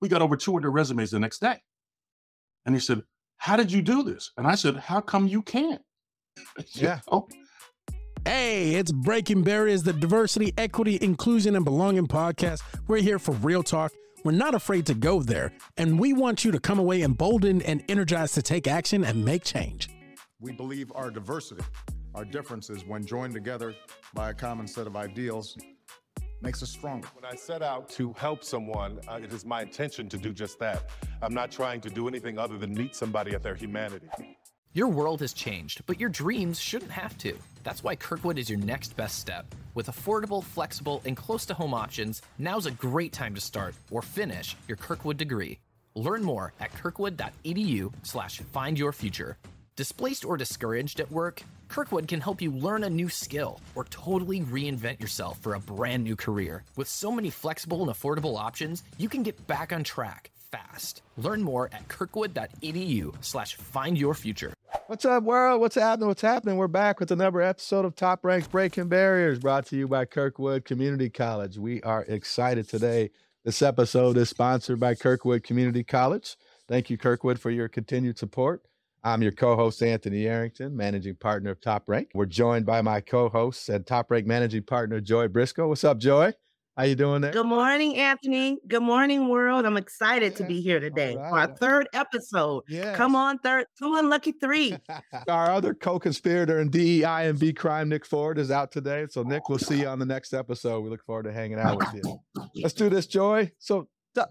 We got over 200 resumes the next day. And he said, How did you do this? And I said, How come you can't? Yeah. Oh, Hey, it's Breaking Barriers, the diversity, equity, inclusion, and belonging podcast. We're here for real talk. We're not afraid to go there, and we want you to come away emboldened and energized to take action and make change. We believe our diversity, our differences, when joined together by a common set of ideals, makes us stronger. When I set out to help someone, uh, it is my intention to do just that. I'm not trying to do anything other than meet somebody at their humanity. Your world has changed, but your dreams shouldn't have to. That's why Kirkwood is your next best step. With affordable, flexible, and close to home options, now's a great time to start or finish your Kirkwood degree. Learn more at kirkwood.edu/slash find your future. Displaced or discouraged at work? Kirkwood can help you learn a new skill or totally reinvent yourself for a brand new career. With so many flexible and affordable options, you can get back on track fast. Learn more at kirkwood.edu/slash find your future. What's up, world? What's happening? What's happening? We're back with another episode of Top Ranks Breaking Barriers brought to you by Kirkwood Community College. We are excited today. This episode is sponsored by Kirkwood Community College. Thank you, Kirkwood, for your continued support. I'm your co-host, Anthony Arrington, managing partner of Top Rank. We're joined by my co-host and Top Rank managing partner, Joy Briscoe. What's up, Joy? How you doing there? Good morning, Anthony. Good morning, world. I'm excited to be here today All for our third episode. Yes. Come on, third. Come on, lucky three. Our other co-conspirator in DEI and B crime, Nick Ford, is out today. So Nick, we'll see you on the next episode. We look forward to hanging out with you. Let's do this, Joy. So,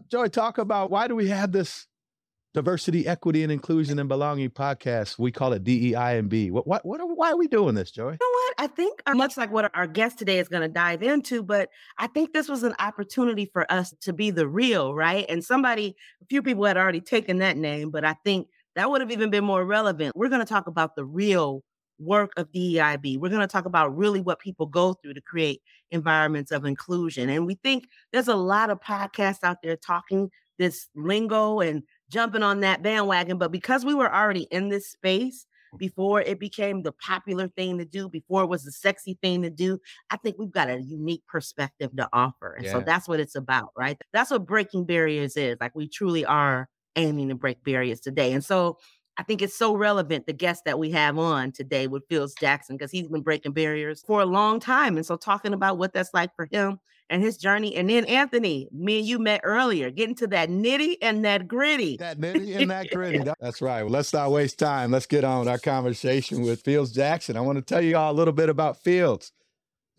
Joy, talk about why do we have this diversity, equity, and inclusion and belonging podcast? We call it DEI and B. What, what, what? Are, why are we doing this, Joy? You know what? I think much like what our guest today is going to dive into, but I think this was an opportunity for us to be the real, right? And somebody, a few people had already taken that name, but I think that would have even been more relevant. We're going to talk about the real work of DEIB. We're going to talk about really what people go through to create environments of inclusion. And we think there's a lot of podcasts out there talking this lingo and jumping on that bandwagon. But because we were already in this space, mm. before it became the popular thing to do, before it was the sexy thing to do, I think we've got a unique perspective to offer. And so that's what it's about, right? That's what breaking barriers is. Like we truly are aiming to break barriers today. And so I think it's so relevant, the guest that we have on today with Fields Jackson, because he's been breaking barriers for a long time. And so talking about what that's like for him and his journey. And then Anthony, me and you met earlier, getting to that nitty and that gritty. That nitty and that gritty. That's right. Well, let's not waste time. Let's get on with our conversation with Fields Jackson. I want to tell you all a little bit about Fields.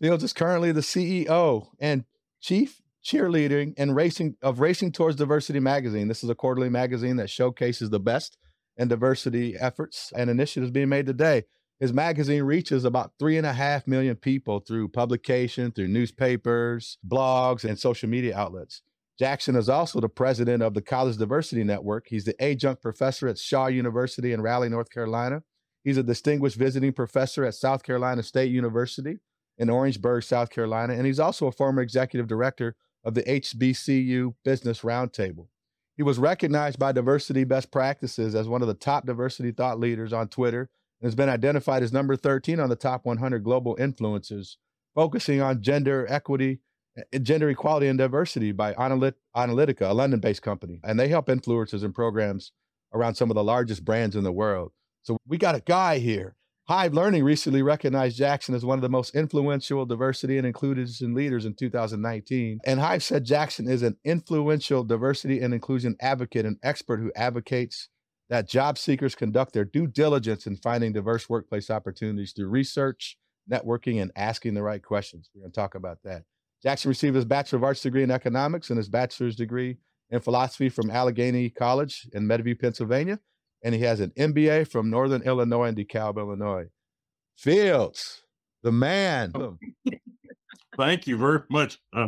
Fields is currently the CEO and chief cheerleading and racing of Racing Towards Diversity magazine. This is a quarterly magazine that showcases the best and diversity efforts and initiatives being made today. His magazine reaches about three and a half million people through publication, through newspapers, blogs, and social media outlets. Jackson is also the president of the College Diversity Network. He's the adjunct professor at Shaw University in Raleigh, North Carolina. He's a distinguished visiting professor at South Carolina State University in Orangeburg, South Carolina. And he's also a former executive director of the HBCU Business Roundtable. He was recognized by Diversity Best Practices as one of the top diversity thought leaders on Twitter and has been identified as number 13 on the top 100 global influencers, focusing on gender equity, eh, gender equality, and diversity by Analyt- Onalytica, a London based company. And they help influencers and programs around some of the largest brands in the world. So we got a guy here. Hive Learning recently recognized Jackson as one of the most influential diversity and inclusion leaders in 2019. And Hive said Jackson is an influential diversity and inclusion advocate and expert who advocates that job seekers conduct their due diligence in finding diverse workplace opportunities through research, networking, and asking the right questions. We're going to talk about that. Jackson received his Bachelor of Arts degree in economics and his bachelor's degree in philosophy from Allegheny College in Meadville, Pennsylvania. And he has an MBA from Northern Illinois and DeKalb, Illinois. Fields, the man. thank you very much. Uh,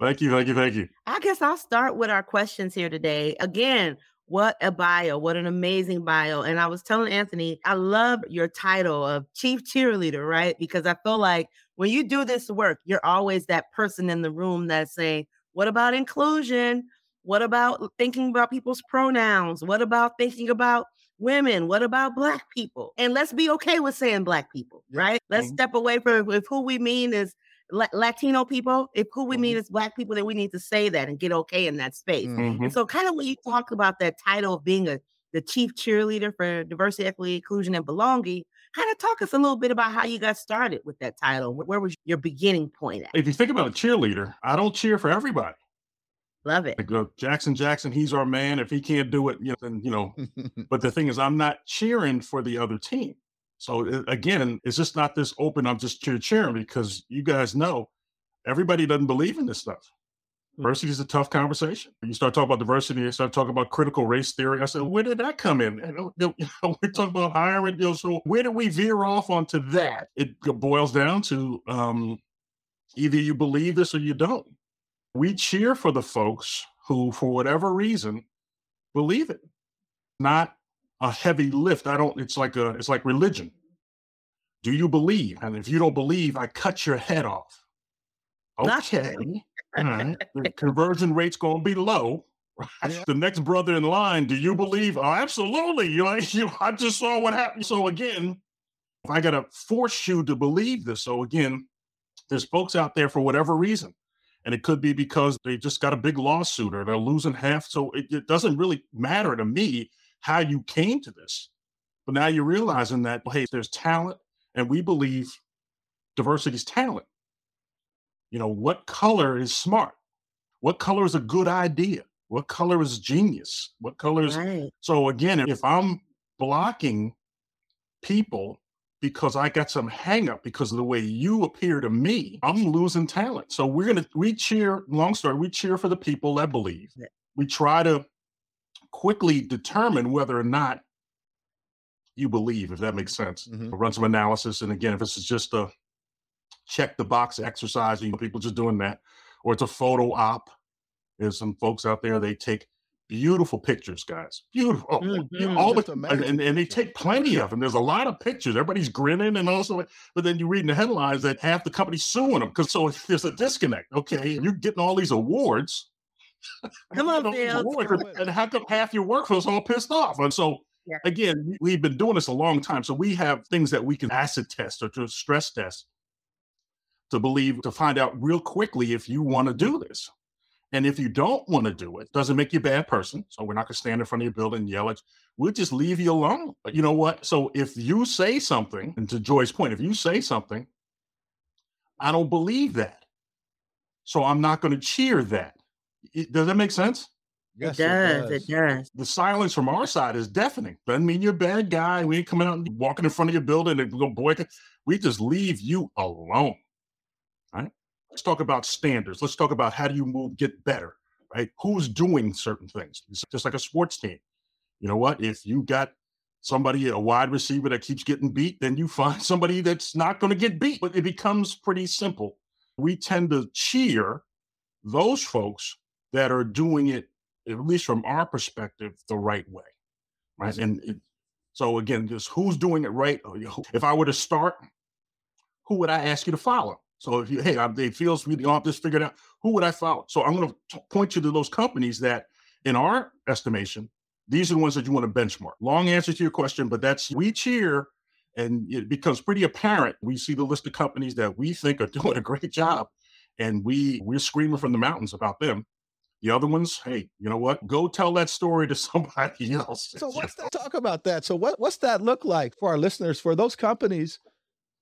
thank you, thank you, thank you. I guess I'll start with our questions here today. Again, what a bio, what an amazing bio. And I was telling Anthony, I love your title of chief cheerleader, right? Because I feel like when you do this work, you're always that person in the room that's saying, what about inclusion? What about thinking about people's pronouns? What about thinking about women? What about black people? And let's be okay with saying black people, right? Let's step away from if who we mean is La- Latino people, if who we meet as black people, then we need to say that and get okay in that space. Mhm. And so, kind of when you talk about that title of being a the chief cheerleader for diversity, equity, inclusion, and belonging, kind of talk us a little bit about how you got started with that title. Where was your beginning point at? If you think about a cheerleader, I don't cheer for everybody. Love it. Like uh, Jackson Jackson, he's our man. If he can't do it, you know, then you know. But the thing is, I'm not cheering for the other team. So again, it's just not this open. I'm just cheer cheering because you guys know everybody doesn't believe in this stuff. Diversity is a tough conversation. You start talking about diversity, you start talking about critical race theory. I said, where did that come in? And, uh, you know, we're talking about hiring. You know, so where do we veer off onto that? It boils down to um, either you believe this or you don't. We cheer for the folks who, for whatever reason, believe it. Not a heavy lift. I don't. It's like a. It's like religion. Do you believe? And if you don't believe, I cut your head off. Okay. All right. The conversion rate's going to be low. Right? The next brother in line, do you believe? Oh, absolutely. You know, you, I just saw what happened. So again, if I got to force you to believe this, so again, there's folks out there for whatever reason, and it could be because they just got a big lawsuit or they're losing half. So it, it doesn't really matter to me how you came to this. But now you're realizing that hey, there's talent, and we believe diversity is talent. You know, what color is smart? What color is a good idea? What color is genius? What color is Right. so again, if I'm blocking people because I got some hang up because of the way you appear to me, I'm losing talent. So we're gonna we cheer, long story, we cheer for the people that believe. We try to quickly determine whether or not you believe, if that makes sense. Mhm. Run some analysis. And again, if this is just a check the box exercise, you know, people just doing that, or it's a photo op. There's some folks out there, they take beautiful pictures, guys. Beautiful. Oh, Mhm. all the, and, and, they take plenty of them. There's a lot of pictures. Everybody's grinning and also, but then you read in the headlines that half the company's suing them because so there's a disconnect. Okay, you're getting all these awards. Come on, Getting all these Fields. awards, and how come half your workforce all pissed off? And so Yeah. again, we- we've been doing this a long time, so we have things that we can acid test or to stress test to believe to find out real quickly if you want to do this. And if you don't want to do it, doesn't make you a bad person. So we're not going to stand in front of your building and yell at you. We'll just leave you alone. But you know what? So if you say something, and to Joy's point, if you say something, I don't believe that. So I'm not going to cheer that. It- does that make sense? Yes, it does. It does. The silence from our side is deafening. Doesn't mean you're a bad guy. We ain't coming out and walking in front of your building and go boycott. We just leave you alone. Right? Let's talk about standards. Let's talk about how do you move, get better, right? Who's doing certain things? It's just like a sports team. You know what? If you got somebody, a wide receiver that keeps getting beat, then you find somebody that's not going to get beat. But it becomes pretty simple. We tend to cheer those folks that are doing it, at least from our perspective, the right way. Right. And it, so again, just who's doing it right? If I were to start, who would I ask you to follow? So if you, hey, Fields, we don't have this figured out, who would I follow? So I'm going to point you to those companies that, in our estimation, these are the ones that you want to benchmark. Long answer to your question, but that's we cheer, and it becomes pretty apparent. We see the list of companies that we think are doing a great job, and we we're screaming from the mountains about them. The other ones, hey, you know what? Go tell that story to somebody else. So what's that? Talk about that. So what what's that look like for our listeners for those companies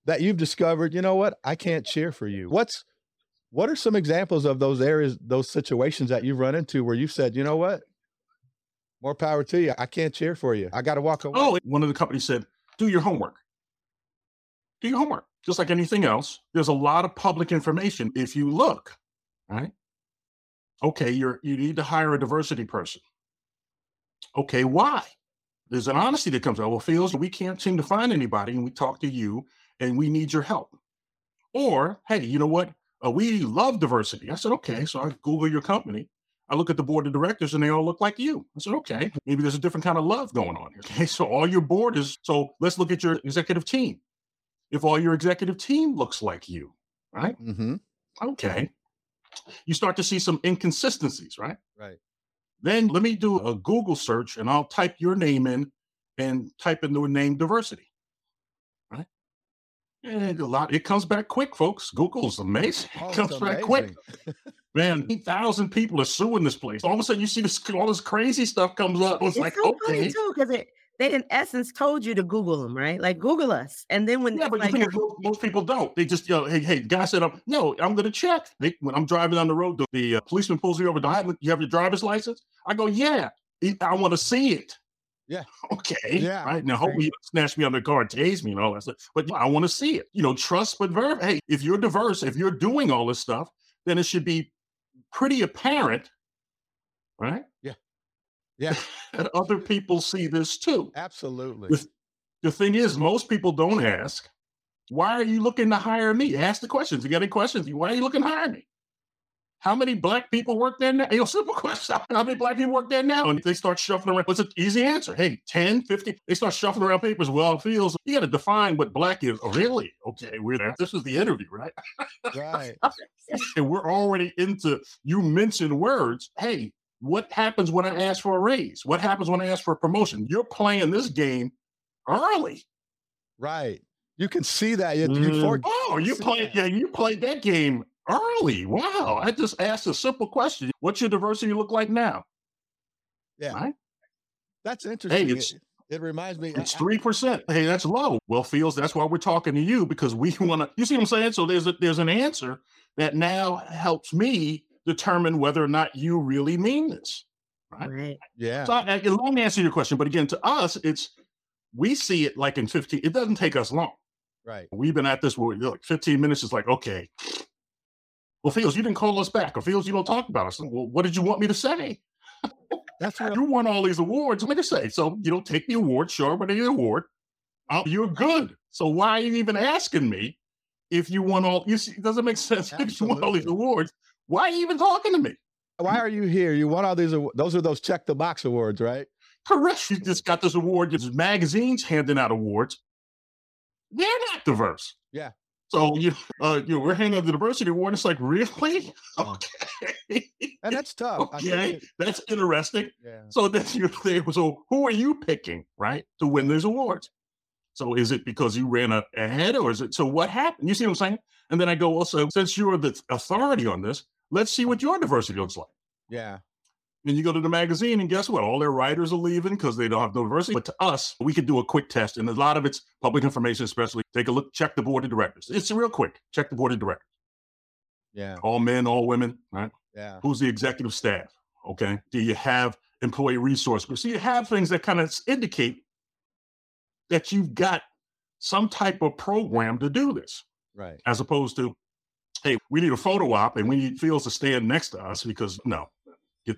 that you've discovered? You know what? I can't cheer for you. What's what are some examples of those areas, those situations that you've run into where you've said, you know what? More power to you. I can't cheer for you. I got to walk away. Oh, one of the companies said, do your homework. Do your homework. Just like anything else, there's a lot of public information if you look, right? Okay, you're you need to hire a diversity person. Okay, why? There's an honesty that comes out. Well, Fields, we can't seem to find anybody, and we talk to you, and we need your help. Or, hey, you know what? Uh, we love diversity. I said, okay. So I Google your company. I look at the board of directors and they all look like you. I said, okay, maybe there's a different kind of love going on here. Okay, so all your board is, so let's look at your executive team. If all your executive team looks like you, right? Mm-hmm. Okay. You start to see some inconsistencies, right? Right. Then let me do a Google search and I'll type your name in and type in the name diversity. Right. And a lot, it comes back quick, folks. Google's amazing. Oh, It it's comes back quick. Man, 8,000 people are suing this place. All of a sudden, you see this all this crazy stuff comes up. It's, It's like, so funny okay. too, because it they in essence told you to Google them, right? Like Google us, and then when Yeah, it's but like, the thing is, most, most people don't. They just, you know, hey, hey, guy said, um, no, I'm going to check. They, when I'm driving down the road, the, the uh, policeman pulls me over. Do I have, you have your driver's license? I go, yeah. I want to see it. Yeah. Okay. Yeah, Right. Now, okay. hope he snatch me on the car and tase me and all that stuff. But I want to see it. You know, trust but verify. Hey, if you're diverse, if you're doing all this stuff, then it should be pretty apparent, right? Yeah, and other people see this too. absolutely. The, the thing is, most people don't ask, why are you looking to hire me? Ask the questions. You got any questions? Why are you looking to hire me? How many black people work there now? You know, simple question. How many black people work there now? And they start shuffling around. What's an easy answer? Hey, 10, 50. They start shuffling around papers. Well, it Fields you got to define what black is. Oh, really? Okay, we're there. This is the interview, right? Right. and we're already into you mentioned words. Hey, what happens when I ask for a raise? What happens when I ask for a promotion? You're playing this game early. Right. You can see that. You, you Mm. for- oh, you played that. yeah, you played that game early. Wow. I just asked a simple question. What's your diversity look like now? yeah. Right? That's interesting. Hey, it's- it, it reminds me. It's three percent. Hey, that's low. Well, Fields, that's why we're talking to you because we want to. You see what I'm saying? So there's a there's an answer that now helps me determine whether or not you really mean this. Right. right, yeah. So I, I can long answer your question, but again, to us, it's we see it like in 15. It doesn't take us long. Right. We've been at this for like 15 minutes. It's like, okay. Well, Fields, you didn't call us back. Or Fields, you don't talk about us. Well, what did you want me to say? That's real. You won all these awards. Let me just say. So you don't take the award, sure, but the award. Uh, you're good. So why are you even asking me if you won all? You see, it doesn't make sense. If you won all these awards, why are you even talking to me? Why are you here? You won all these. Those are those check the box awards, right? Correct. You just got this award. There's magazines handing out awards. They're not diverse. Yeah. So you, uh, you know, we're handing out the diversity award. It's like really okay, And that's tough. Okay, that's interesting. yeah. So that's your thing. so who are you picking, right, to win these awards? So is it because you ran ahead, or is it so? What happened? You see what I'm saying? And then I go, well, so since you're the authority on this, let's see what your diversity looks like. Yeah. Then you go to the magazine, and guess what? All their writers are leaving because they don't have no diversity. But to us, we could do a quick test, and a lot of it's public information, especially. Take a look, check the board of directors. It's real quick. Check the board of directors. Yeah. All men, all women, right? Yeah. Who's the executive staff? Okay. Do you have employee resource groups? So you have things that kind of indicate that you've got some type of program to do this, Right. as opposed to, hey, we need a photo op and we need Fields to stand next to us because no, get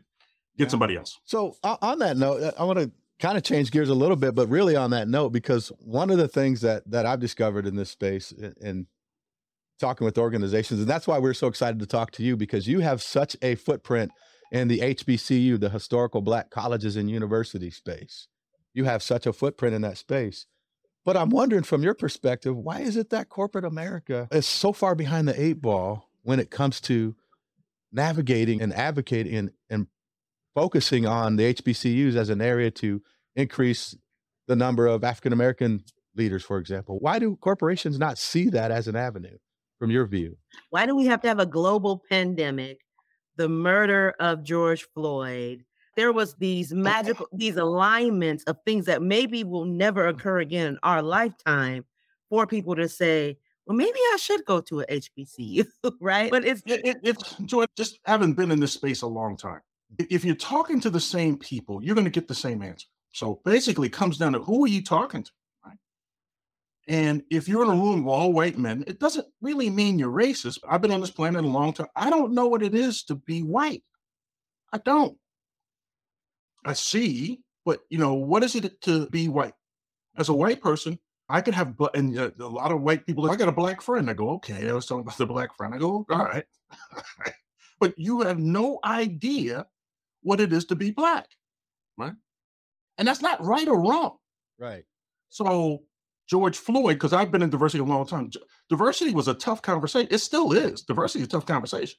get Yeah. somebody else. So on that note, uh, I want to kind of change gears a little bit, but really on that note, because one of the things that that I've discovered in this space in talking with organizations, and that's why we're so excited to talk to you because you have such a footprint in the HBCU, the historical Black colleges and university space. You have such a footprint in that space. But I'm wondering from your perspective, why is it that corporate America is so far behind the eight ball when it comes to navigating and advocating and, and focusing on the HBCUs as an area to increase the number of African American leaders, for example. Why do corporations not see that as an avenue from your view? Why do we have to have a global pandemic? The murder of George Floyd. There was these magical, these alignments of things that maybe will never mm-hmm. occur again in our lifetime for people to say, well, maybe I should go to a HBCU, right? But it's It, it, it's Joy, just having been in this space a long time. If you're talking to the same people, you're going to get the same answer. So basically, it comes down to who are you talking to, right? And if you're in a room with all white men, it doesn't really mean you're racist. I've been on this planet a long time. I don't know what it is to be white. I don't. I see, but you know, what is it to be white? As a white person, I could have, bla- and uh, a lot of white people. I got a black friend. I go, okay. I was talking about the black friend. I go, all right, but you have no idea what it is to be black, right? And that's not right or wrong. Right. So George Floyd, because I've been in diversity a long time, diversity was a tough conversation. It still is. Diversity is a tough conversation.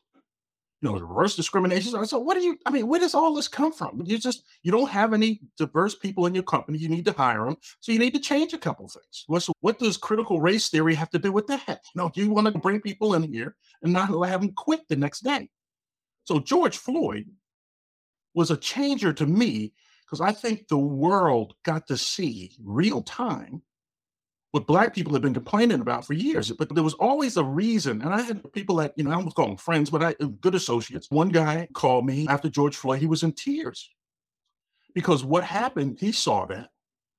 You know, reverse discrimination. So, what do you, I mean, where does all this come from? You just, you don't have any diverse people in your company. You need to hire them. So you need to change a couple things. So what does critical race theory have to do with that? No, you want to bring people in here and not have them quit the next day. So George Floyd was a changer to me because I think the world got to see real time what black people have been complaining about for years. But there was always a reason. And I had people that, you know, I almost call them friends, but I uh, good associates. One guy called me after George Floyd, he was in tears. Because what happened, he saw that.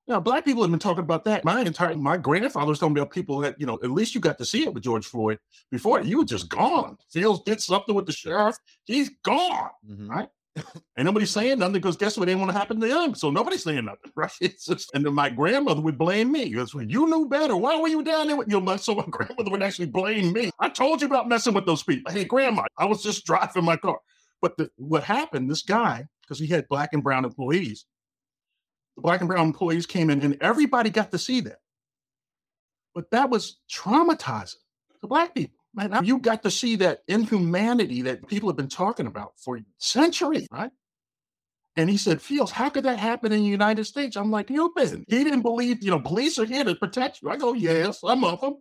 Now, black people have been talking about that. My entire my grandfather was talking about people that, you know, at least you got to see it with George Floyd. Before you were just gone. Fields did something with the sheriff. He's gone. Mm-hmm. Right. Ain't nobody saying nothing because guess what? They didn't want to happen to them. So nobody's saying nothing, right? Just, and then my grandmother would blame me. Well, you knew better. Why were you down there? With, you know, so my grandmother would actually blame me. I told you about messing with those people. Hey, grandma, I was just driving my car. But the, what happened, this guy, because he had black and brown employees, the black and brown employees came in and everybody got to see that. But that was traumatizing to black people. Man, you got to see that inhumanity that people have been talking about for centuries, right? And he said, Fields, how could that happen in the United States? I'm like, you been. He didn't believe, you know, police are here to protect you. I go, yeah, some of them,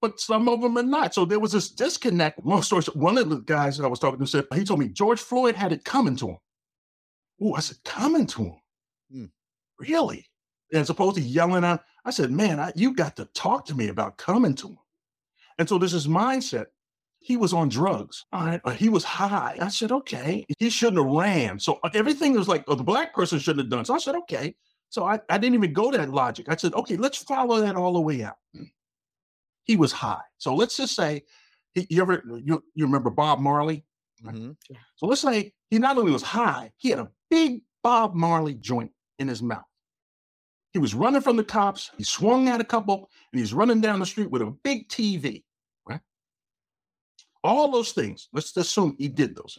but some of them are not. So there was this disconnect. Most stories. One of the guys that I was talking to said, he told me George Floyd had it coming to him. Oh, I said, coming to him. Hmm. Really? As opposed to yelling out, I said, man, I, you got to talk to me about coming to him. And so there's this mindset. He was on drugs. All right. Uh, he was high. I said, okay. He shouldn't have ran. So uh, everything was like, oh, the black person shouldn't have done. So I said, okay. So I, I didn't even go to that logic. I said, okay, let's follow that all the way out. He was high. So let's just say, he, you ever, you, you remember Bob Marley? Mm-hmm. So let's say he not only was high, he had a big Bob Marley joint in his mouth. He was running from the cops. He swung at a couple and he's running down the street with a big TV. All those things, let's assume he did those.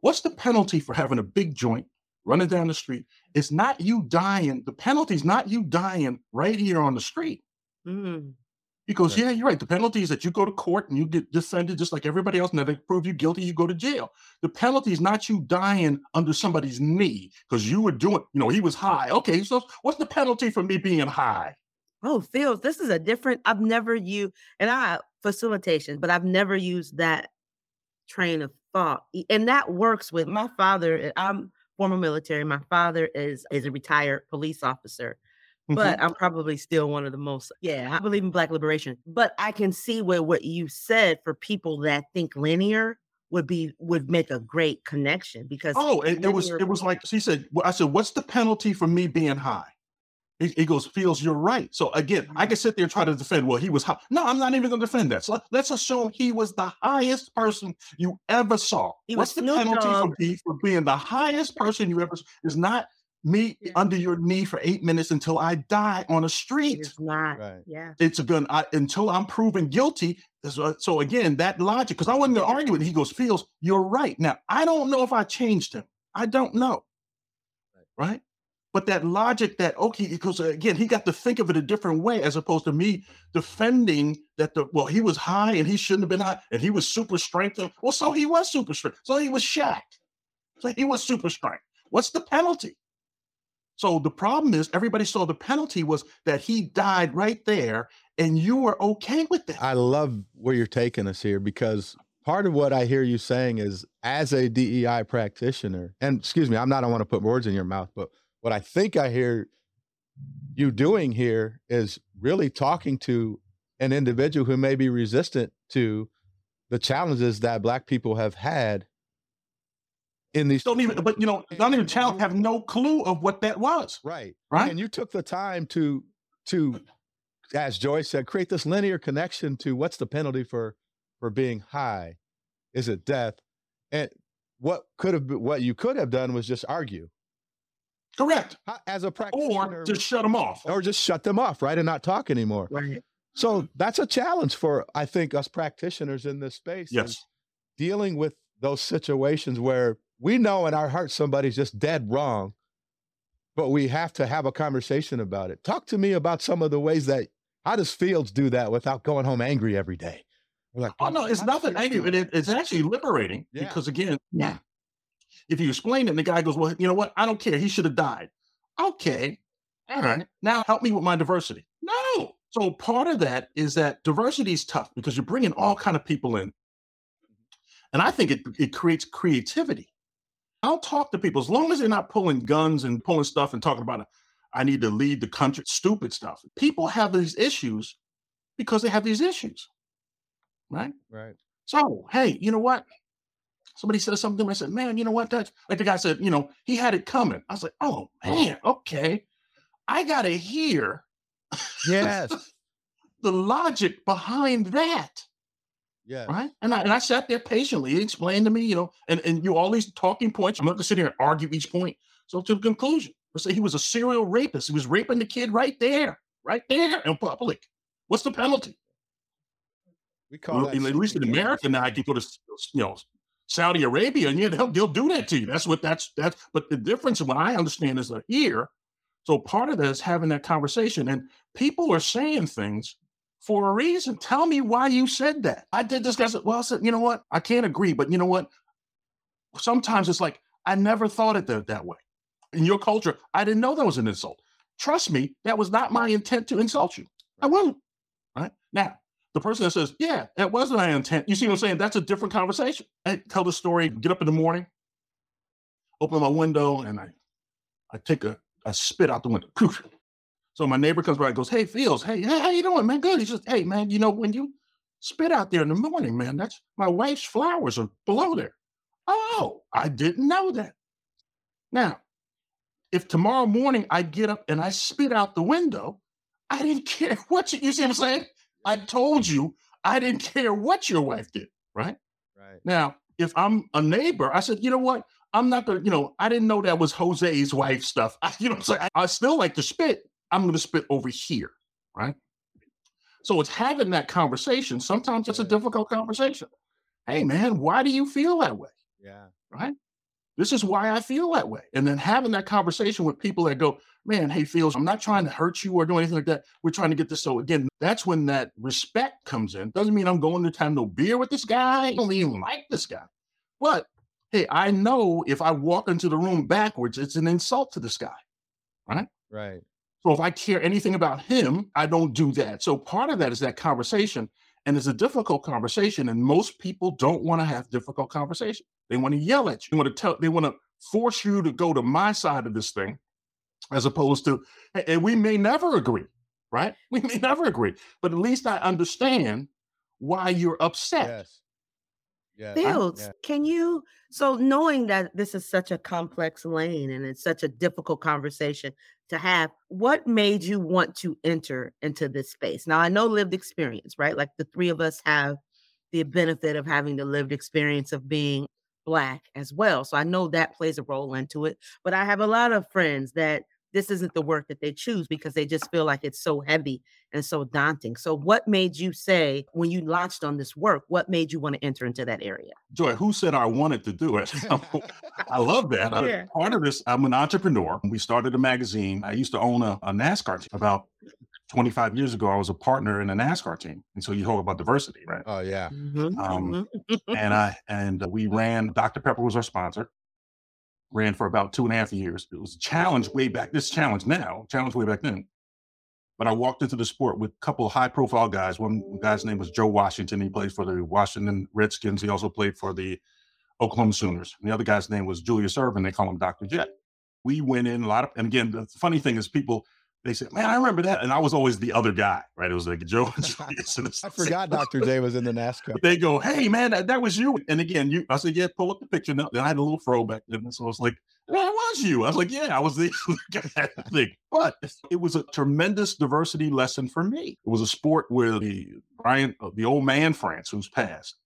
What's the penalty for having a big joint running down the street? It's not you dying. The penalty is not you dying right here on the street. Mm. Because, yeah, you're right. The penalty is that you go to court and you get defended just like everybody else, and then they prove you guilty, you go to jail. The penalty is not you dying under somebody's knee because you were doing, you know, he was high. Okay, so what's the penalty for me being high? Oh, Phil, this is a different. I've never used, and I facilitation, but I've never used that train of thought. And that works with my father. Eh, I'm former military. My father is is a retired police officer. But mm-hmm. I'm probably still one of the most, yeah, I believe in black liberation. But I can see where what you said for people that think linear would be would make a great connection because oh, it, it was it was like she said. I said, "What's the penalty for me being high?" He, he, goes, Fields you're right. So again, I mm-hmm. can sit there and try to defend, well, he was high. No, I'm not even going to defend that. So let's assume he was the highest person you ever saw. He What's the penalty for, be, for, being the highest person you ever saw? Is not me yeah. under your knee for eight minutes until I die on a street. It's not. Right. Yeah. It's a gun I, until I'm proven guilty. So, so again, that logic, because I wasn't going to argue with it. He goes, Fields you're right. Now, I don't know if I changed him. I don't know. Right. right? But that logic that, okay, because uh, again, he got to think of it a different way as opposed to me defending that the, well, he was high and he shouldn't have been high and he was super strength. Well, so he was super strength. So he was Shaq. So he was super strength. What's the penalty? So the problem is everybody saw the penalty was that he died right there and you were okay with that. I love where you're taking us here because part of what I hear you saying is as a DEI practitioner, and excuse me, I'm not, I want to put words in your mouth, but what I think I hear you doing here is really talking to an individual who may be resistant to the challenges that black people have had in these don't even but you know not even challenge have no clue of what that was right. right? And you took the time to to as Joy said create this linear connection to what's the penalty for for being high? Is it death? And what could have been what you could have done was just argue Correct. As a practitioner, or just shut them off, or just shut them off, right, and not talk anymore. Right. So that's a challenge for I think us practitioners in this space. Yes. Dealing with those situations where we know in our heart somebody's just dead wrong, but we have to have a conversation about it. Talk to me about some of the ways that how does Fields do that without going home angry every day? Like, Oh no, it's how do you nothing angry. feel? It, it- it's actually liberating Yeah. because again, Yeah. If you explain it, and the guy goes, "Well, you know what? I don't care. He should have died." Okay, all right. Now help me with my diversity. No. So part of that is that diversity is tough because you're bringing all kind of people in, and I think it it creates creativity. I'll talk to people as long as they're not pulling guns and pulling stuff and talking about I need to lead the country, stupid stuff. People have these issues because they have these issues, right? Right. So, hey, you know what? Somebody said something to me. I said, man, you know what? That's like the guy said, you know, he had it coming. I was like, oh man, okay. I gotta hear Yes. the logic behind that. yes. Right. And I and I sat there patiently. He explained to me, you know, and, and you all these talking points. I'm not gonna sit here and argue each point. So to the conclusion, let's say he was a serial rapist. He was raping the kid right there, right there in public. What's the penalty? We call Well, at least in America now, I can go to you know Saudi Arabia, and yeah, they'll, they'll do that to you. That's what that's that's. But the difference, what I understand, is that here. So part of that is having that conversation, and people are saying things for a reason. Tell me why you said that. I did this. Guy said, "Well, I said, you know what? I can't agree, but you know what? Sometimes it's like I never thought it that, that way. In your culture, I didn't know that was an insult. Trust me, that was not my intent to insult you. I wasn't. Right now, the person that says, Yeah, that wasn't my intent. You see what I'm saying? That's a different conversation. I tell the story, get up in the morning, open my window, and I I take a, I spit out the window. So my neighbor comes by and goes, Hey, Fields, hey, hey, how you doing, man? Good. He says, Hey, man, you know, when you spit out there in the morning, man, that's my wife's flowers are below there. Oh, I didn't know that. Now, if tomorrow morning I get up and I spit out the window, I didn't care what you, you see what I'm saying? I told you I didn't care what your wife did, right? Right. Now, if I'm a neighbor, I said, you know what? I'm not gonna, you know, I didn't know that was Jose's wife stuff. I, you know I'm saying? I, I still like to spit. I'm gonna spit over here, right? So it's having that conversation. Sometimes it's a difficult conversation. Hey man, why do you feel that way? Yeah. right? This is why I feel that way. And then having that conversation with people that go, man, hey, Fields, I'm not trying to hurt you or do anything like that. We're trying to get this. So again, that's when that respect comes in. Doesn't mean I'm going to have no beer with this guy. I don't even like this guy. But hey, I know if I walk into the room backwards, it's an insult to this guy. Right. Right. So if I care anything about him, I don't do that. So part of that is that conversation. And it's a difficult conversation. And most people don't want to have difficult conversation. They want to yell at you. They want to tell, they want to force you to go to my side of this thing, as opposed to, and we may never agree, right? We may never agree, but at least I understand why you're upset. Yes. Yes. Fields, Yeah. can you? So, knowing that this is such a complex lane and it's such a difficult conversation to have, what made you want to enter into this space? Now, I know lived experience, right? Like the three of us have the benefit of having the lived experience of being Black as well. So, I know that plays a role into it. But I have a lot of friends that this isn't the work that they choose because they just feel like it's so heavy and so daunting. So, what made you say when you launched on this work, what made you want to enter into that area? Joy, who said I wanted to do it? I love that. Uh, Yeah. part of this, I'm an entrepreneur. We started a magazine. I used to own a, a NASCAR team. About 25 years ago, I was a partner in a NASCAR team. And so you talk about diversity, right? Oh yeah. Mhm, Um, mhm. and I and we ran. Dr. Pepper was our sponsor. Ran for about two and a half years. It was a challenge way back. This challenge now, challenge way back then. But I walked into the sport with a couple of high-profile guys. One guy's name was Joe Washington. He played for the Washington Redskins. He also played for the Oklahoma Sooners. And the other guy's name was Julius Erving. They call him Dr. J. We went in a lot of, and again, the funny thing is people they said, "Man, I remember that," and I was always the other guy, right? It was like Joe and Julius. and I forgot Dr. J was in the NASCAR. they go, "Hey, man, that, that was you." And again, you, I said, "Yeah, pull up the picture." Now, then I had a little throwback, and so I was like, "That was you." I was like, "Yeah, I was the guy." thing." But it was a tremendous diversity lesson for me. It was a sport where the Brian, uh, the old man France, who's passed,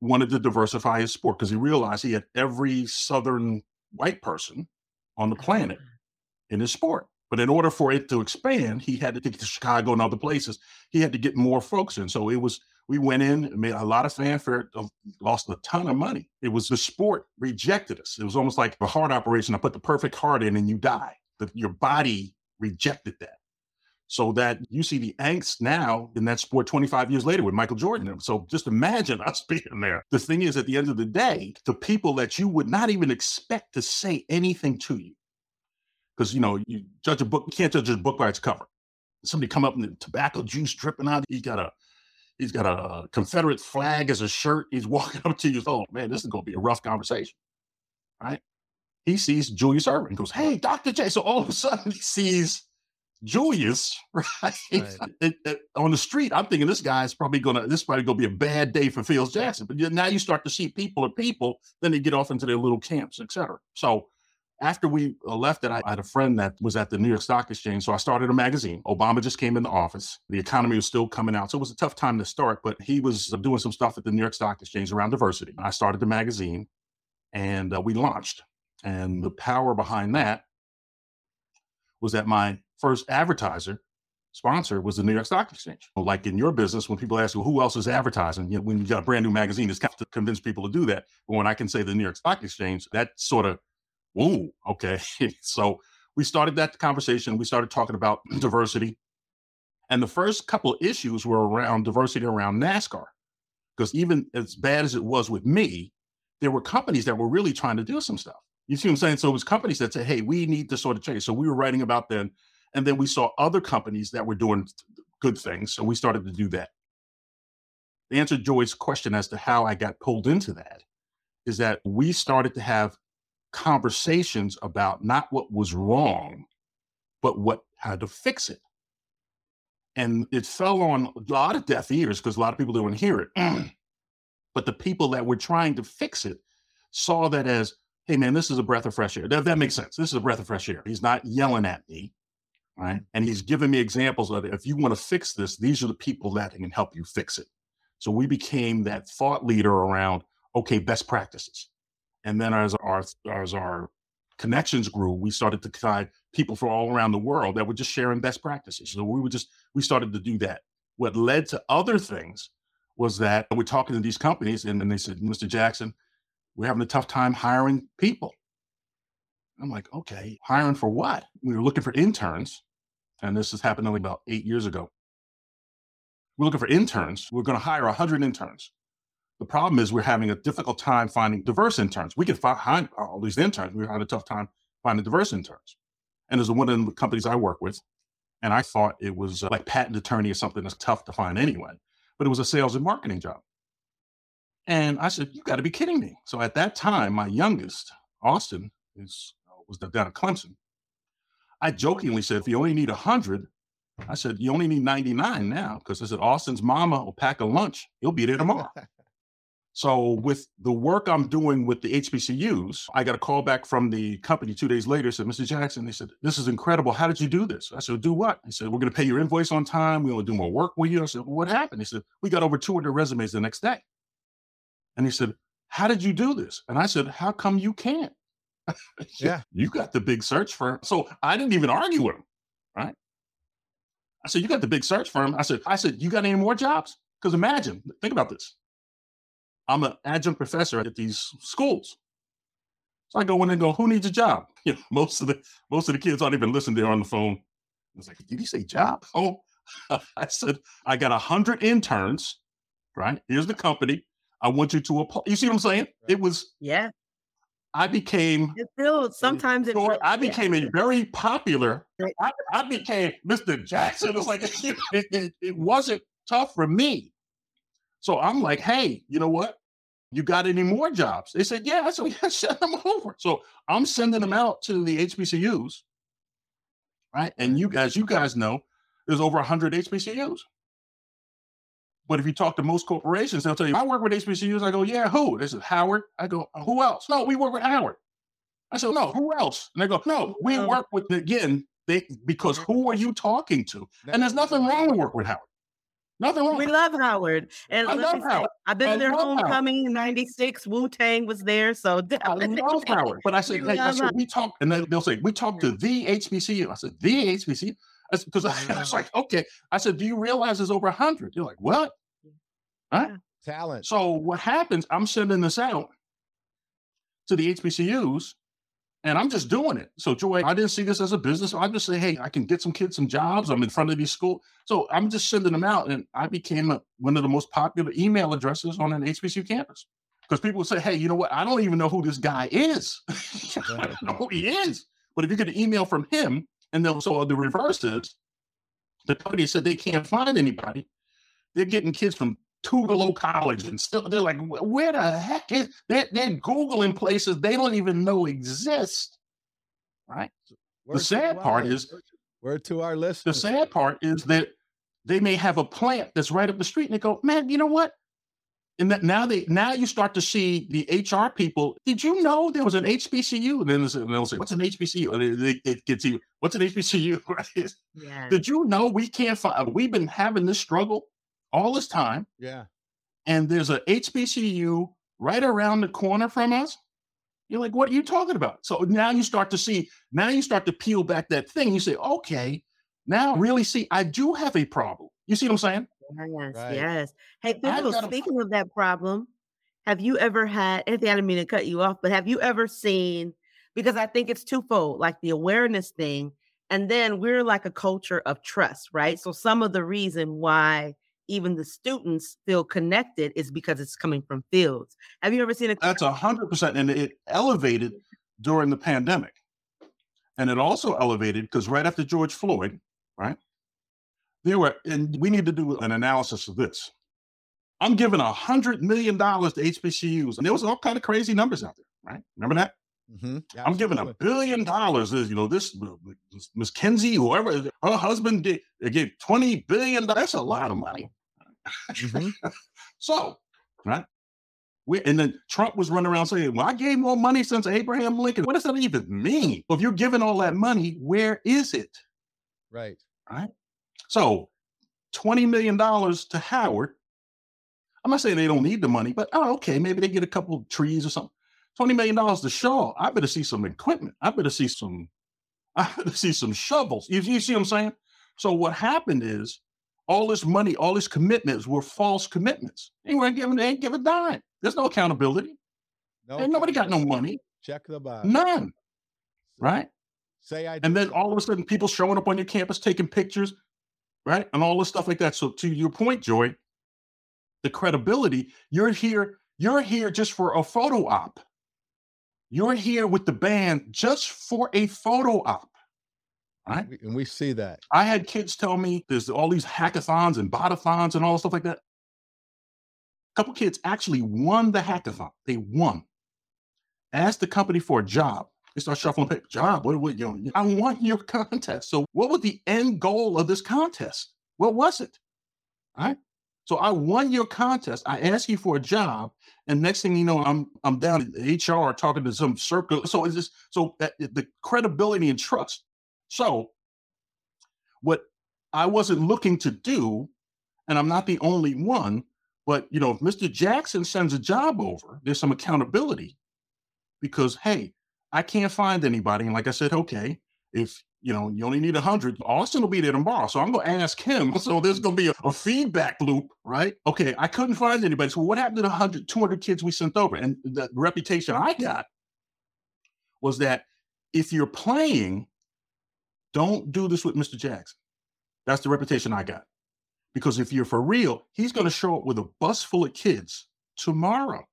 wanted to diversify his sport because he realized he had every Southern white person on the planet in his sport. But in order for it to expand, he had to take it to Chicago and other places. He had to get more folks in. So it was we went in, made a lot of fanfare, uh, lost a ton of money. It was the sport rejected us. It was almost like a heart operation. I put the perfect heart in and you die. The, your body rejected that. so that you see the angst now in that sport 25 years later with Michael Jordan. So just imagine us being there. The thing is, at the end of the day, the people that you would not even expect to say anything to you, because you know you judge a book, you can't judge a book by its cover. Somebody come up and the tobacco juice dripping out. He's got a he's got a Confederate flag as a shirt. He's walking up to you. Oh man, this is going to be a rough conversation, right? He sees Julius Erving. Goes, hey, Dr. J. So all of a sudden he sees Julius, right? right. It, it, on the street, I'm thinking this guy's probably gonna this is probably gonna be a bad day for Fields Jackson. But now you start to see people are people, then they get off into their little camps, etc. So after we uh, left it, I had a friend that was at the New York Stock Exchange. So I started a magazine. Obama just came in the office. The economy was still coming out. So it was a tough time to start, but he was doing some stuff at the New York Stock Exchange around diversity. I started the magazine and uh, we launched. And the power behind that was that my first advertiser sponsor was the New York Stock Exchange. Like in your business, when people ask you who else is advertising, you know, when you got a brand new magazine, it's tough to convince people to do that. But when I can say the New York Stock Exchange, that sort of, whoa, okay. so we started that conversation. We started talking about diversity. And the first couple of issues were around diversity around NASCAR. Because even as bad as it was with me, there were companies that were really trying to do some stuff. You see what I'm saying? So it was companies that said, hey, we need to sort of change. So we were writing about them and then we saw other companies that were doing good things. So we started to do that. The answer to Joy's question as to how I got pulled into that is that we started to have conversations about not what was wrong, but what how to fix it. And it fell on a lot of deaf ears because a lot of people didn't hear it. but the people that were trying to fix it saw that as, hey man, this is a breath of fresh air. That, that makes sense. This is a breath of fresh air. He's not yelling at me right? And he's giving me examples of. If you want to fix this, these are the people that can help you fix it. So we became that thought leader around, okay, best practices. And then as our as our connections grew, we started to find people from all around the world that were just sharing best practices. So we were just we started to do that. What led to other things was that we're talking to these companies, and they said, Mr. Jackson, we're having a tough time hiring people. I'm like, okay, hiring for what? We were looking for interns, and this has happened only about eight years ago. We're looking for interns. We're going to hire 100 interns. The problem is we're having a difficult time finding diverse interns. We can find all these interns. We're having a tough time finding diverse interns. And there's one of the companies I work with, and I thought it was uh, like patent attorney or something that's tough to find anyway, but it was a sales and marketing job. And I said, you got to be kidding me. So at that time, my youngest, Austin, is was down at Clemson. I jokingly said, if you only need 100, I said, you only need 99 now. Because I said, Austin's mama will pack a lunch. He'll be there tomorrow. so with the work I'm doing with the HBCUs, I got a call back from the company two days later. Said, Mr. Jackson, they said, this is incredible. How did you do this? I said, do what? He said, we're going to pay your invoice on time. We want to do more work with you. I said, well, what happened? He said, we got over 200 resumes the next day. And he said, how did you do this? And I said, how come you can't? yeah. You got the big search firm. So I didn't even argue with him. Right. I said, You got the big search firm. I said, I said, you got any more jobs? Because imagine, think about this. I'm an adjunct professor at these schools. So I go in and go, who needs a job? You know, most of the most of the kids aren't even listening. They're on the phone. I was like, did you say job? Oh, I said, I got a hundred interns, right? Here's the company. I want you to apply. You see what I'm saying? It was yeah. I became it still sometimes it I became a very popular. I, I became Mr. Jackson. It was like it, it, it wasn't tough for me. So I'm like, hey, you know what? You got any more jobs? They said, yeah. So yeah, send them over. So I'm sending them out to the HBCUs, right? And you guys, you guys know, there's over 100 HBCUs. But if you talk to most corporations, they'll tell you, I work with HBCUs. I go, yeah, who? They said, Howard. I go, uh, who else? No, we work with Howard. I said, no, who else? And they go, no, oh, we work with, again, they, because mm-hmm. who are you talking to? And there's nothing wrong with work with Howard. Nothing wrong. We love Howard. And I love Howard. I've been I to their homecoming in 96. Wu Tang was there. So definitely. I love Howard. But I said, I said we talk, and they'll say, we talked to the HBCU. I said, the HBCU? Because I, I, was like, okay. I said, do you realize there's over 100? You're like, what? Right? Talent. So what happens, I'm sending this out to the HBCUs, And I'm just doing it. So Joy, I didn't see this as a business. I just say, hey, I can get some kids some jobs. I'm in front of these school. So I'm just sending them out. And I became a, one of the most popular email addresses on an HBCU campus. Because people would say, hey, you know what? I don't even know who this guy is. I don't know who he is. But if you get an email from him, and then so the reverse is the company said they can't find anybody. They're getting kids from Tougaloo College and still they're like, where the heck is they're, they're Googling places they don't even know exist. Right. Word the to sad our- part is word to our list. the sad part is that they may have a plant that's right up the street and they go, man, you know what? And that now they now you start to see the HR people. Did you know there was an HBCU? And then they'll say, "What's an HBCU?" And they- they- it gets you. What's an HBCU? Right? Yeah. Did you know we can't find? We've been having this struggle all this time, yeah. and there's a HBCU right around the corner from us. You're like, what are you talking about? So now you start to see, now you start to peel back that thing. You say, okay, now really see, I do have a problem. You see what I'm saying? Yes, Right. yes. Hey, I've Phil, got a speaking of that problem, have you ever had, Anthony, I didn't mean to cut you off, but have you ever seen, because I think it's twofold, like the awareness thing, and then we're like a culture of trust, right? So some of the reason why even the students feel connected is because it's coming from fields. Have you ever seen a That's a hundred percent. And it elevated during the pandemic. And it also elevated because right after George Floyd, right? There were, and we need to do an analysis of this. I'm giving a hundred million dollars to HBCUs, and there was all kind of crazy numbers out there, right? Remember that? Mm-hmm. I'm giving a billion dollars. Is you know this MacKenzie, whoever her husband did, gave twenty billion. That's a lot of money. Mhm. So, right? We, and then Trump was running around saying, Well, I gave more money since Abraham Lincoln. What does that even mean? Well, if you're giving all that money, where is it? Right. Right. So, $20 million to Howard. I'm not saying they don't need the money, but oh, okay, maybe they get a couple of trees or something. $20 million to Shaw. I better see some equipment. I better see some, I better see some shovels. You, you see what I'm saying? So what happened is all this money, all these commitments were false commitments. They weren't giving, they ain't give a dime. There's no accountability. No, Ain't nobody got no money. Check the box. None. Right? Say I. And then all of a sudden, people showing up on your campus taking pictures, right? And all this stuff like that. So to your point, Joy, the credibility, you're here, you're here just for a photo op. You're here with the band just for a photo op. Right? And we see that. I had kids tell me there's all these hackathons and botathons and all stuff like that. A couple kids actually won the hackathon. They won. Asked the company for a job. They start shuffling paper. Job? What? What? You know, I won your contest. So, what was the end goal of this contest? What was it? All right. So I won your contest. I asked you for a job, and next thing you know, I'm I'm down in HR talking to some circle. So it's just so that the credibility and trust. So what I wasn't looking to do, and I'm not the only one, but you know, if Mr. Jackson sends a job over, there's some accountability because hey, I can't find anybody. And like I said, okay, if you know you only need a hundred, Austin will be there tomorrow. So I'm gonna ask him. So there's gonna be a, a feedback loop, right? Okay, I couldn't find anybody. So what happened to the 100, 200 kids we sent over? And the reputation I got was that if you're playing, don't do this with Mr. Jackson. That's the reputation I got. Because if you're for real, he's going to show up with a bus full of kids tomorrow.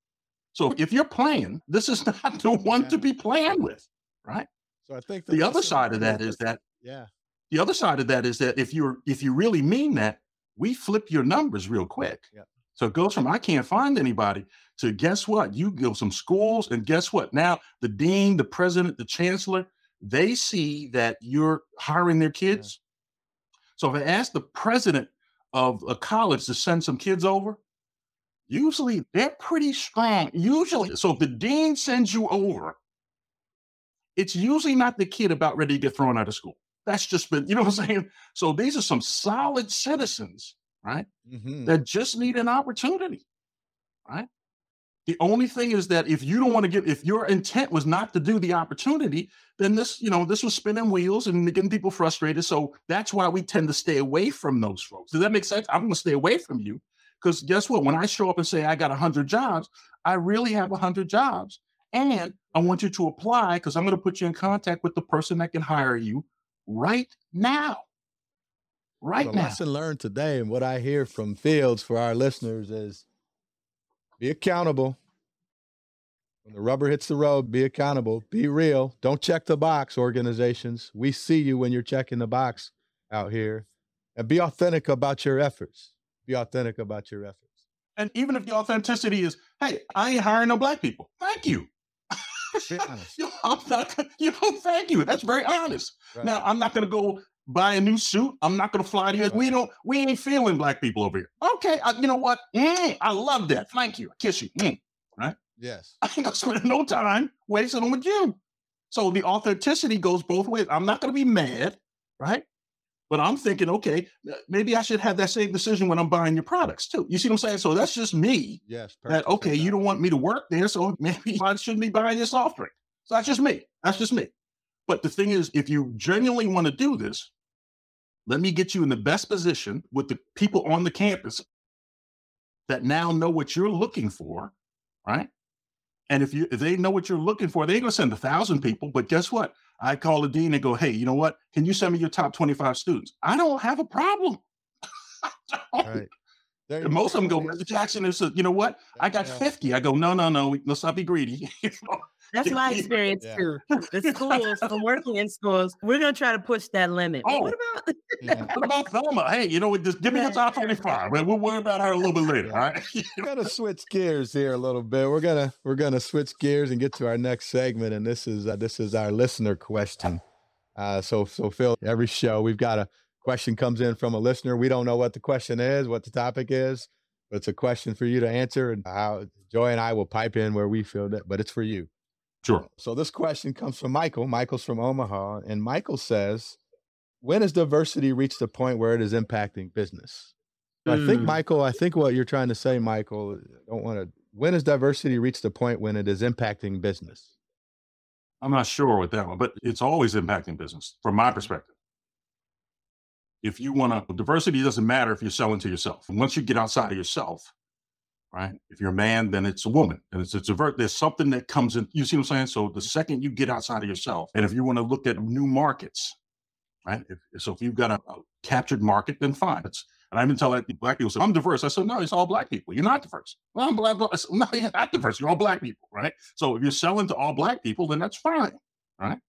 So if you're playing, this is not the one to be playing with, right? So I think The other side of that is that Yeah. the other side of that is that if you're if you really mean that, we flip your numbers real quick. Yeah. So it goes from I can't find anybody to guess what? You go some schools, and guess what? Now the dean, the president, the chancellor, they see that you're hiring their kids. So if I ask the president of a college to send some kids over, usually they're pretty strong. Usually, so if the dean sends you over, it's usually not the kid about ready to get thrown out of school. That's just been, you know what I'm saying? So these are some solid citizens, right? Mhm. That just need an opportunity, right? The only thing is that if you don't want to get, if your intent was not to do the opportunity, then this, you know, this was spinning wheels and getting people frustrated. So that's why we tend to stay away from those folks. Does that make sense? I'm going to stay away from you because guess what? When I show up and say I got 100 jobs, I really have 100 jobs. And I want you to apply because I'm going to put you in contact with the person that can hire you right now. Right the now. lesson learned today, and what I hear from Fields for our listeners is be accountable. When the rubber hits the road, be accountable, be real. Don't check the box, organizations. We see you when you're checking the box out here. And be authentic about your efforts. Be authentic about your efforts. And even if the authenticity is, hey, I ain't hiring no black people. Thank you. Be honest. you know, I'm not, you know, thank you. That's very honest. Right. Now, I'm not going to go buy a new suit. I'm not going to fly to you. We don't, we ain't feeling black people over here. Okay. I, you know what? Mm, I love that. Thank you. I kiss you. Mm. yes. I ain't going to spend no time wasting on with you. So the authenticity goes both ways. I'm not going to be mad, right? But I'm thinking, okay, maybe I should have that same decision when I'm buying your products too. You see what I'm saying? So that's just me. Yes. That okay, you don't want me to work there, so maybe I shouldn't be buying your soft drink. So that's just me. That's just me. But the thing is, if you genuinely want to do this, let me get you in the best position with the people on the campus that now know what you're looking for, right? And if you if they know what you're looking for, they ain't gonna send a thousand people. But guess what? I call the dean and go, hey, you know what? Can you send me your top 25 students? I don't have a problem. Right. Most of them go, Mr. Jackson, is you know what? I got Yeah. 50. I go, no, no, no, let's not be greedy. You know? That's my experience Yeah. too. The schools, from working in schools, we're gonna try to push that limit. Oh. What about Yeah. what about Thelma? Hey, you know what? Just give me your top 25. We'll we'll worry about her a little bit later. All right. We're gonna switch gears here a little bit. We're gonna we're gonna switch gears and get to our next segment, and this is uh, this is our listener question. Uh, so so Phil, every show we've got a question comes in from a listener. We don't know what the question is, what the topic is, but it's a question for you to answer, and how Joy and I will pipe in where we feel that, but it's for you. Sure. So this question comes from Michael. Michael's from Omaha, and Michael says, "When has diversity reached a point where it is impacting business?" So I think, Mm. Michael, I think what you're trying to say, Michael, I don't want to. When has diversity reached a point when it is impacting business? I'm not sure with that one, but it's always impacting business from my perspective. If you want to, diversity doesn't matter if you're selling to yourself. Once you get outside of yourself, right? If you're a man, then it's a woman. And it's, it's a ver- there's something that comes in. You see what I'm saying? So the mm-hmm. second you get outside of yourself, and if you want to look at new markets, right? If, so if you've got a, a captured market, then fine. It's, and I even tell that black people, say, I'm diverse. I said, no, it's all black people. You're not diverse. Well, I'm black. said, no, you're not diverse. You're all black people, right? So if you're selling to all black people, then that's fine, right?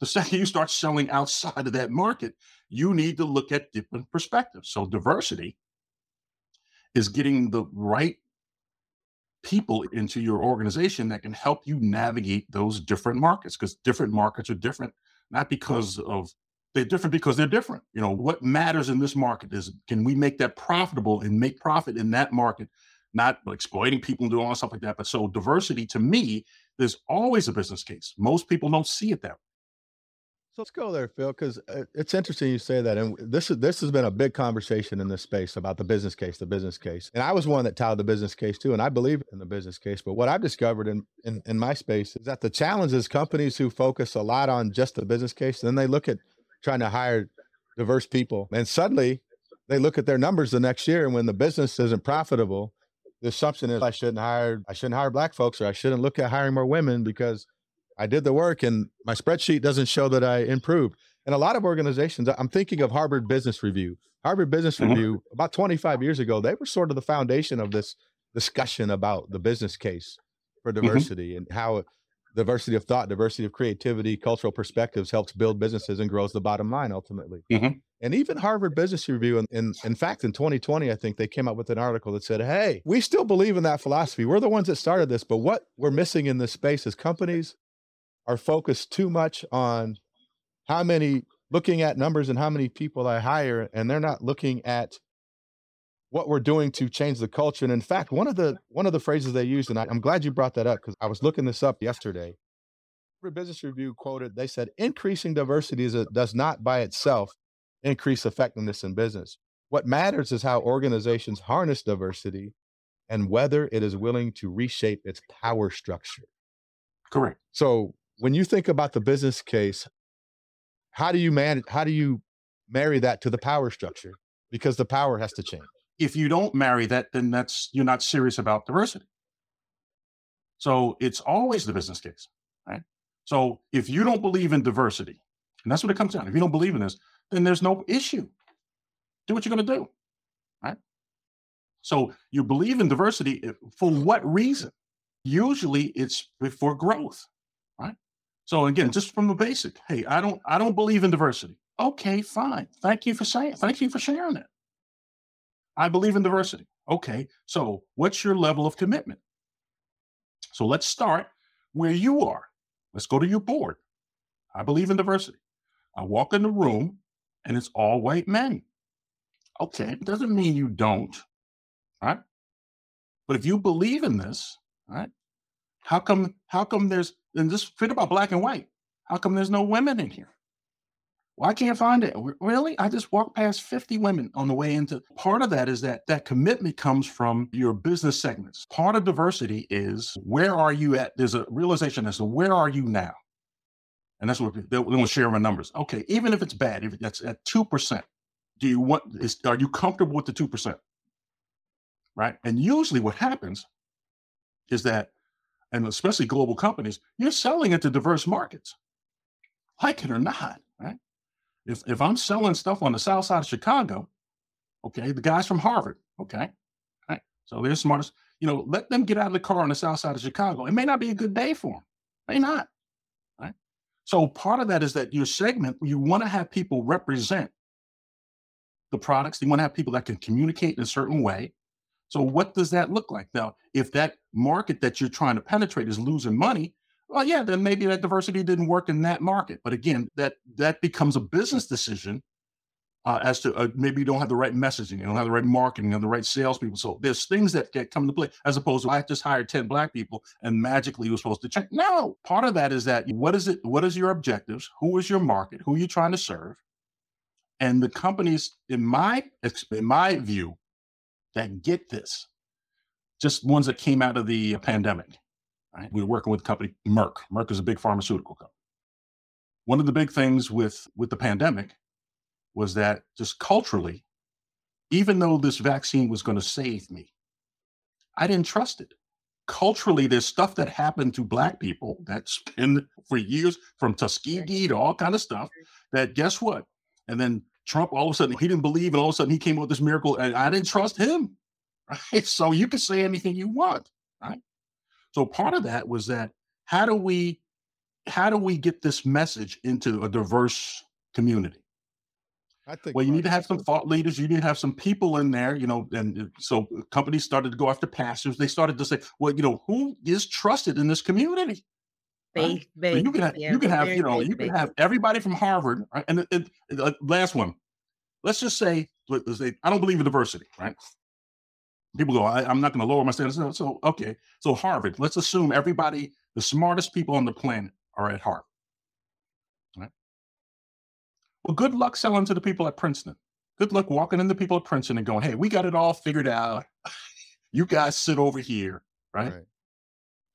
The second you start selling outside of that market, you need to look at different perspectives. So diversity is getting the right people into your organization that can help you navigate those different markets because different markets are different, not because of they're different because they're different. You know, what matters in this market is can we make that profitable and make profit in that market, not exploiting people and doing all stuff like that. But so diversity to me, there's always a business case. Most people don't see it that way. So let's go there, Phil, because uh, it's interesting you say that. And this is this has been a big conversation in this space about the business case, the business case. And I was one that touted the business case too, and I believe in the business case. But what I've discovered in, in in my space is that the challenge is companies who focus a lot on just the business case, then they look at trying to hire diverse people, and suddenly they look at their numbers the next year, and when the business isn't profitable, the assumption is I shouldn't hire I shouldn't hire black folks, or I shouldn't look at hiring more women because I did the work and my spreadsheet doesn't show that I improved. And a lot of organizations, I'm thinking of Harvard Business Review. Harvard Business Mhm. Review, about 25 years ago, they were sort of the foundation of this discussion about the business case for diversity and how diversity of thought, diversity of creativity, cultural perspectives helps build businesses and grows the bottom line ultimately. Mhm. And even Harvard Business Review, in, in, in fact, in 2020, I think they came out with an article that said, hey, we still believe in that philosophy. We're the ones that started this, but what we're missing in this space is companies are focused too much on how many looking at numbers and how many people I hire, and they're not looking at what we're doing to change the culture. And in fact, one of the one of the phrases they used, and I, I'm glad you brought that up because I was looking this up yesterday. Business Review quoted, they said, increasing diversity is a, does not by itself increase effectiveness in business. What matters is how organizations harness diversity and whether it is willing to reshape its power structure. Correct. So when you think about the business case, how do you manage how do you marry that to the power structure? Because the power has to change. If you don't marry that, then that's you're not serious about diversity. So it's always the business case, right? So if you don't believe in diversity, and that's what it comes down. To, if you don't believe in this, then there's no issue. Do what you're going to do, right? So you believe in diversity eh, for what reason? Usually it's for growth, right? So again, just from the basic, hey, I don't I don't believe in diversity. Okay, fine. Thank you for saying. Thank you for sharing it. I believe in diversity. Okay, so what's your level of commitment? So let's start where you are. Let's go to your board. I believe in diversity. I walk in the room and it's all white men. Okay, it doesn't mean you don't, right? But if you believe in this, right? How come? How come there's and just forget about black and white? How come there's no women in here? Well, I can't find it. Really? I just walked past 50 women on the way into. Part of that is that that commitment comes from your business segments. Part of diversity is where are you at? There's a realization as to where are you now? And that's what they to share my numbers. Okay, even if it's bad, if that's at 2%, do you want is are you comfortable with the 2%? Right? And usually what happens is that, and especially global companies, you're selling into diverse markets. Like it or not, right? If if I'm selling stuff on the south side of Chicago, okay, the guys from Harvard, okay, right, so they're smartest. You know, let them get out of the car on the south side of Chicago. It may not be a good day for them, may not, right? So part of that is that your segment, you want to have people represent the products. You want to have people that can communicate in a certain way. So what does that look like now? If that market that you're trying to penetrate is losing money, well, yeah, then maybe that diversity didn't work in that market. But again, that that becomes a business decision uh, as to uh, maybe you don't have the right messaging, you don't have the right marketing, and the right salespeople. So there's things that get come into play as opposed to I just hired 10 black people and magically you're supposed to check. No, part of that is that what is it? What is your objectives? Who is your market? Who are you trying to serve? And the companies, in my in my view, that get this, just ones that came out of the pandemic Right? We were working with a company, Merck. Merck is a big pharmaceutical company. One of the big things with with the pandemic was that just culturally, even though this vaccine was going to save me, I didn't trust it. Culturally, there's stuff that happened to black people that's been for years, from Tuskegee to all kind of stuff. That guess what? And then Trump, all of a sudden, he didn't believe, and all of a sudden, he came up with this miracle, and I didn't trust him. Right? So you can say anything you want, right? So part of that was that how do we how do we get this message into a diverse community? I think well, you need to have some thought leaders. You need to have some people in there, you know. And uh, so companies started to go after pastors. They started to say, well, you know, who is trusted in this community? Faith, right? so you can have, yeah, you can have, you know, you can have everybody from Harvard. Right? And, and, and uh, last one, let's just say, let's say, I don't believe in diversity, right? people go, I, am not going to lower my standards. So, so, okay, so Harvard, let's assume everybody, the smartest people on the planet are at Harvard. Right? Well, good luck selling to the people at Princeton. Good luck walking into the people at Princeton and going, hey, we got it all figured out. you guys sit over here, right? right?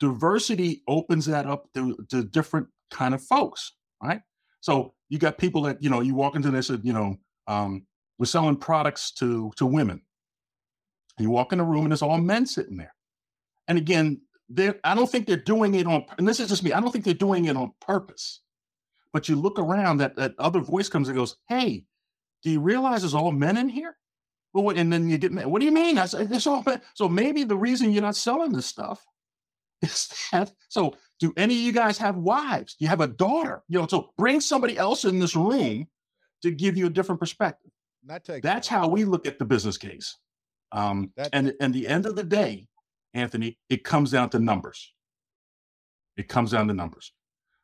Diversity opens that up to, to different kind of folks, right? So you got people that, you know, you walk into this, you know, um, we're selling products to to women you walk in the room and there's all men sitting there. And again, I don't think they're doing it on, and this is just me, I don't think they're doing it on purpose. But you look around, that, that other voice comes and goes, Hey, do you realize there's all men in here? Well, what, and then you get, what do you mean? I said, "It's all men. So maybe the reason you're not selling this stuff is that, so do any of you guys have wives? You have a daughter? You know, so bring somebody else in this room to give you a different perspective. That takes That's how we look at the business case. Um, and and the end of the day, Anthony, it comes down to numbers. It comes down to numbers.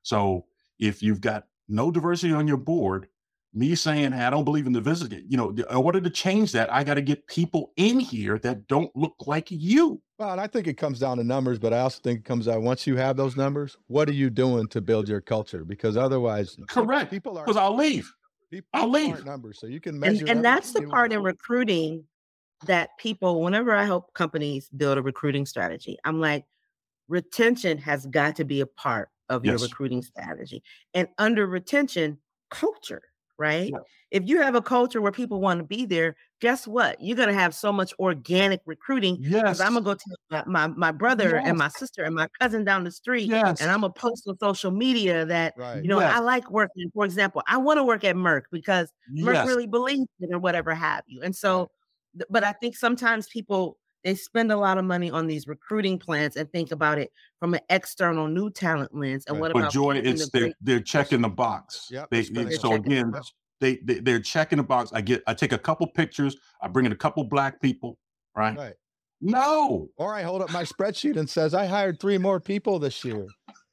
So if you've got no diversity on your board, me saying hey, I don't believe in diversity, you know, in order to change that, I got to get people in here that don't look like you. Well, and I think it comes down to numbers, but I also think it comes down once you have those numbers, what are you doing to build your culture? Because otherwise, correct. People are because I'll leave. People I'll leave. Numbers, so you can measure. And, and that's the part in recruiting that people, whenever I help companies build a recruiting strategy, I'm like, retention has got to be a part of yes. your recruiting strategy. And under retention, culture, right? Yeah. If you have a culture where people want to be there, guess what? You're gonna have so much organic recruiting. Yes. I'm gonna go tell my, my, my brother Yes. and my sister and my cousin down the street, Yes. and I'm gonna post on social media that Right. you know Yes. I like working. For example, I want to work at Merck because Merck Yes. really believes in or whatever have you. And so, th- but I think sometimes people they spend a lot of money on these recruiting plans and think about it from an external new talent lens. And Right. what But about Joy, it's the they're they're checking the box. Yep, They, they're spending they- They're so checking the again, box. they, they they're checking the box. I get I take a couple pictures. I bring in a couple black people. Right? Right. No. Or I hold up my spreadsheet and says I hired three more people this year.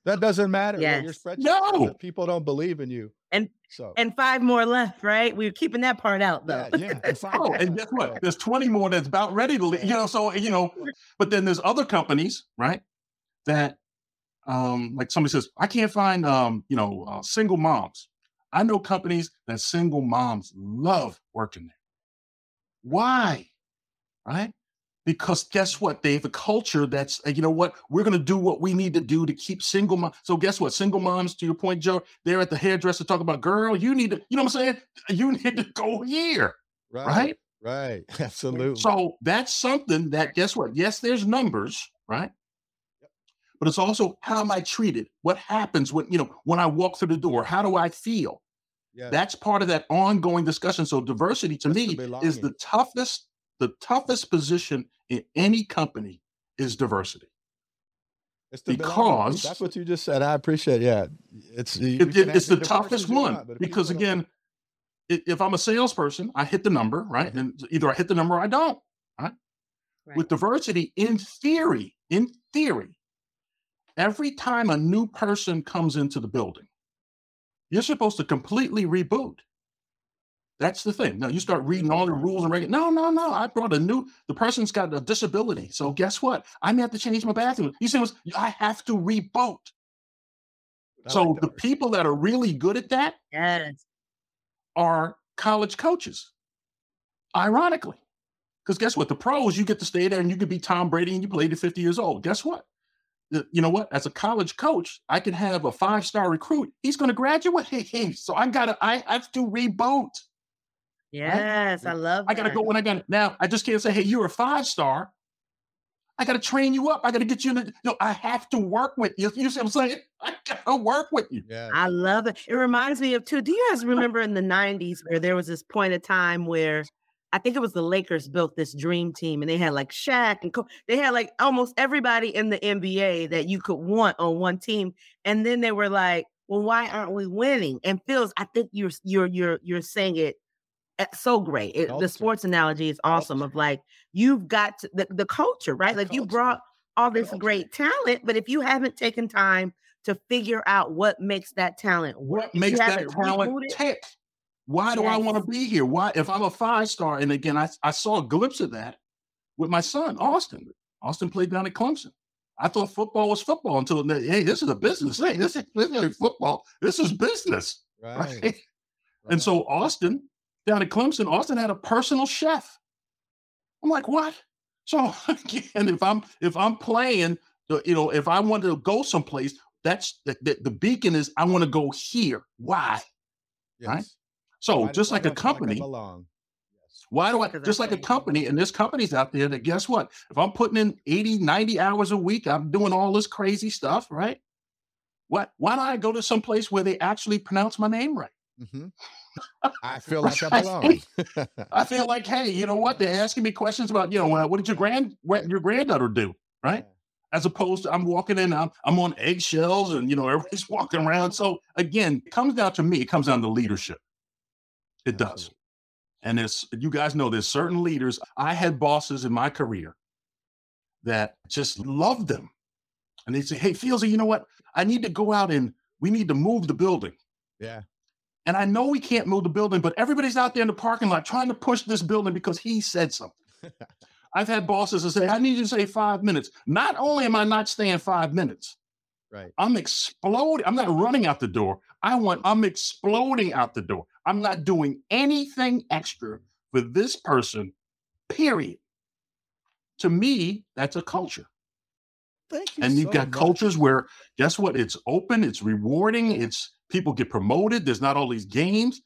That doesn't matter. what Your spreadsheet No. people don't believe in you. And So and five more left, right? We're keeping that part out though. yeah, yeah. and find Oh, out. and guess what? There's 20 more that's about ready to leave. You know, so you know, but then there's other companies, right? That um like somebody says, I can't find um, you know, uh, single moms. I know companies that single moms love working there. Why? Right? Because guess what? They have a culture that's, uh, you know what? We're going to do what we need to do to keep single moms. So guess what? Single moms, to your point, Joy, they're at the hairdresser talking about, girl, you need to, you know what I'm saying? You need to go here, right. right? Right. Absolutely. So that's something that, guess what? Yes, there's numbers, right? But it's also how am I treated? What happens when, you know, when I walk through the door? How do I feel? yeah. That's part of that ongoing discussion. So diversity to That's me is the toughest, the toughest position in any company is diversity. It's the because- that's what you just said. I appreciate. Yeah, it's It- can it- it's the toughest one want, but if because again, if I'm a salesperson, I hit the number, right? Mm-hmm. And either I hit the number or I don't. Right. With diversity, in theory, in theory, every time a new person comes into the building, you're supposed to completely reboot. That's the thing. Now you start reading all the rules and regulations. No, no, no. I brought a new. The person's got a disability, so guess what? I may have to change my bathroom. You say, I have to reboot. I So like the diversity. people that are really good at that Yes. are college coaches. Ironically, because guess what? The pros, you get to stay there and you could be Tom Brady and you played at 50 years old. Guess what? You know what? As a college coach, I can have a five star recruit. He's going to graduate. So I got to, I have to reboot. Yes. I love it. I got to that. go when I got Now, I just can't say, hey, you're a five star. I got to train you up. I got to get you in the, no, I have to work with you. You see what I'm saying? I got to work with you. Yeah. I love it. It reminds me of too. Do you guys remember in the 90s where there was this point of time where I think it was the Lakers built this dream team and they had like Shaq and Co- they had like almost everybody in the NBA that you could want on one team. And then they were like, well, why aren't we winning? And Fields, I think you're you're you're you're saying it Eh, so great. It, the sports analogy is awesome of like you've got to, the, the culture, right? The like you brought all this Culture. great talent, but if you haven't taken time to figure out what makes that talent work, What makes that talent tick? Why do I want to be here? Why, if I'm a five star, and again, I, I saw a glimpse of that with my son, Austin. Austin played down at Clemson. I thought football was football until hey, this is a business. Hey, this is, this football. This is business, right. right? right. And so Austin down at Clemson, Austin had a personal chef. I'm like, what? So again, if I'm if I'm playing, you know, if I want to go someplace, that's the, the, the beacon is I want to go here. Why? right? So Why just like do a I feel like I company? Yes. why do I just like a company and there's companies out there that guess what? If I'm putting in 80, 90 hours a week, I'm doing all this crazy stuff, right? What why don't I go to some place where they actually pronounce my name right? Mhm. I feel like I belong. I feel like, hey, you know what? They're asking me questions about, you know, what did your grand what your granddaughter do, right? As opposed to I'm walking in, I'm, I'm on eggshells, and you know everybody's walking around. So again, it comes down to me. It comes down to leadership. It does. And there's you guys know there's certain leaders. I had bosses in my career that just loved them. And they say, Hey, Fieldsy, you know what? I need to go out and we need to move the building. Yeah. And I know we can't move the building, but everybody's out there in the parking lot trying to push this building because he said something. I've had bosses that say, I need you to say five minutes. Not only am I not staying five minutes, Right. I'm exploding. I'm not running out the door. I want, I'm exploding out the door. I'm not doing anything extra for this person, period. To me, that's a culture. Thank you. And you've so got much. cultures where, guess what? It's open, it's rewarding, it's people get promoted. There's not all these games.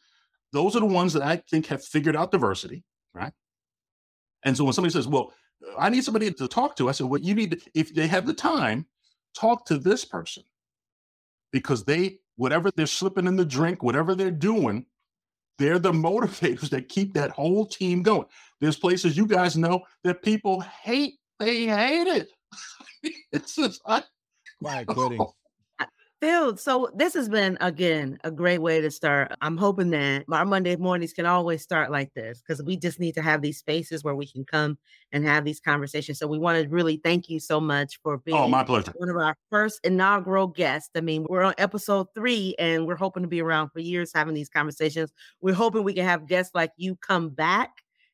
those are the ones that I think have figured out diversity, right? And so when somebody says, "Well, I need somebody to talk to," I said, "Well, you need to, if they have the time, talk to this person because they, whatever they're slipping in the drink, whatever they're doing, they're the motivators that keep that whole team going. There's places you guys know that people hate. They hate it. it's just I, Quiet quitting. Phil, so this has been again a great way to start. I'm hoping that our Monday mornings can always start like this because we just need to have these spaces where we can come and have these conversations. So we want to really thank you so much for oh, being oh, my pleasure. one of our first inaugural guests. I mean, we're on episode three and we're hoping to be around for years having these conversations. We're hoping we can have guests like you come back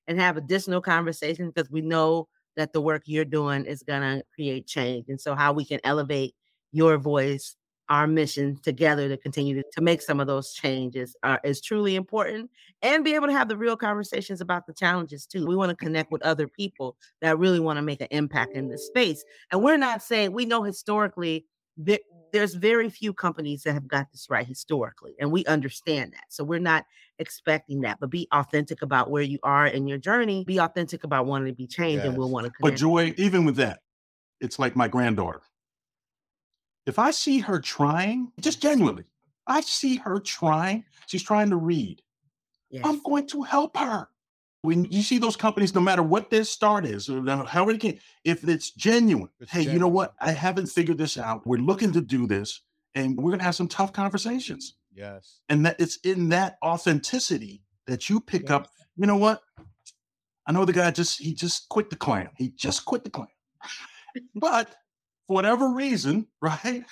and have additional conversations because we know that the work you're doing is going to create change. And so, how we can elevate your voice our mission together to continue to, to make some of those changes uh, is truly important and be able to have the real conversations about the challenges too. We want to connect with other people that really want to make an impact in this space. And we're not saying we know historically that there's very few companies that have got this right historically, and we understand that. So we're not expecting that, but be authentic about where you are in your journey. Be authentic about wanting to be changed, and we'll want to Connect. But. Joy, even with that, it's like my granddaughter. If I see her trying, just genuinely, I see her trying, she's trying to read. Yes. I'm going to help her. When you see those companies, no matter what their start is, or however it can, if it's genuine, It's hey, you know what? I haven't figured this out. We're looking to do this, and we're gonna have some tough conversations. Yes. And that it's in that authenticity that you pick up. You know what? I know the guy just he just quit the Klan. He just quit the Klan. but for whatever reason, right?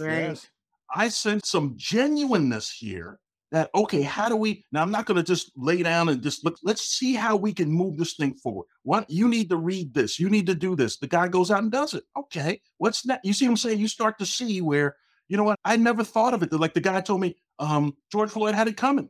Right. I sense some genuineness here that okay, how do we now I'm not gonna just lay down and just look, let's see how we can move this thing forward. What you need to read this, you need to do this. The guy goes out and does it. Okay, what's that? You see what I'm saying? You start to see where, you know what, I never thought of it. Like the guy told me, um, George Floyd had it coming.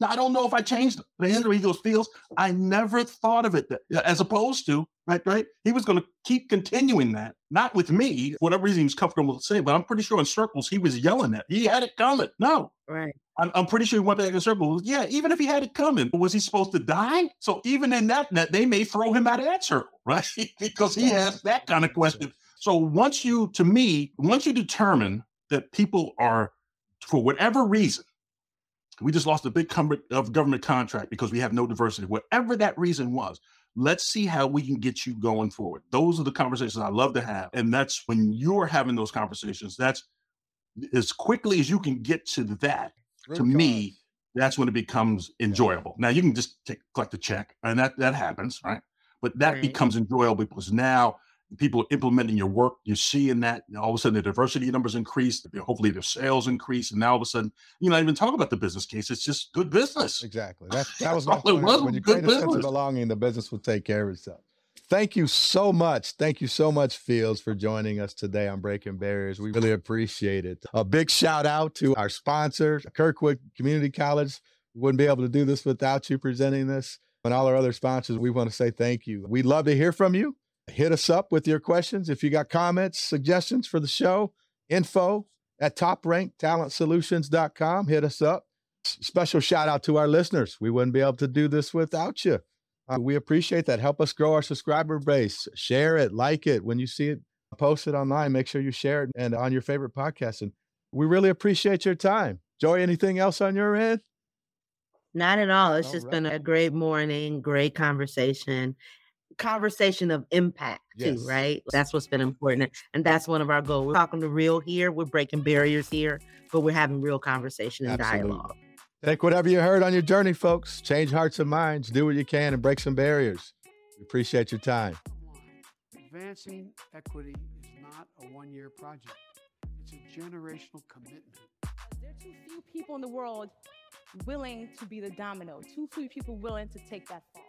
Now I don't know if I changed. The Andrew Eagles feels I never thought of it that, as opposed to right, right. He was going to keep continuing that, not with me, whatever reason he was comfortable saying, but I'm pretty sure in circles he was yelling that he had it coming. No, Right. I'm, I'm pretty sure he went back in circles. Yeah, even if he had it coming, was he supposed to die? So even in that net, they may throw him out of that circle, right? because he has that kind of question. So once you, to me, once you determine that people are, for whatever reason, we just lost a big com- of uh, government contract because we have no diversity. Whatever that reason was, let's see how we can get you going forward. Those are the conversations I love to have, and that's when you're having those conversations. That's as quickly as you can get to that. to Root me, that's when it becomes enjoyable. Now you can just take collect a check, and that that happens, right? But that Right. becomes enjoyable because now people are implementing your work. You're seeing that all of a sudden the diversity numbers increase. Hopefully their sales increase, and now all of a sudden, you know, not even talk about the business case. It's just good business. Exactly. That, that was my point. was When you good create a sense of belonging, the business will take care of itself. Thank you so much. Thank you so much, Fields, for joining us today on Breaking Barriers. We really appreciate it. A big shout out to our sponsor, Kirkwood Community College. We wouldn't be able to do this without you presenting this. And all our other sponsors, we want to say thank you. We'd love to hear from you. Hit us up with your questions. If you got comments, suggestions for the show, info at topranktalentsolutions.com. Hit us up. Special shout out to our listeners. We wouldn't be able to do this without you. Uh, we appreciate that. Help us grow our subscriber base. Share it, like it. When you see it posted online, make sure you share it and on your favorite podcast. And we really appreciate your time. Joy, anything else on your end? Not at all. It's All just right. been a great morning, great conversation, conversation of impact too, Yes. right? That's what's been important. And that's one of our goals. We're talking to real here, we're breaking barriers here, but we're having real conversation and Absolutely. dialogue. Take whatever you heard on your journey, folks. Change hearts and minds. Do what you can and break some barriers. We appreciate your time. Advancing equity is not a one year project, it's a generational commitment. There are too few people in the world willing to be the domino, too few people willing to take that fall.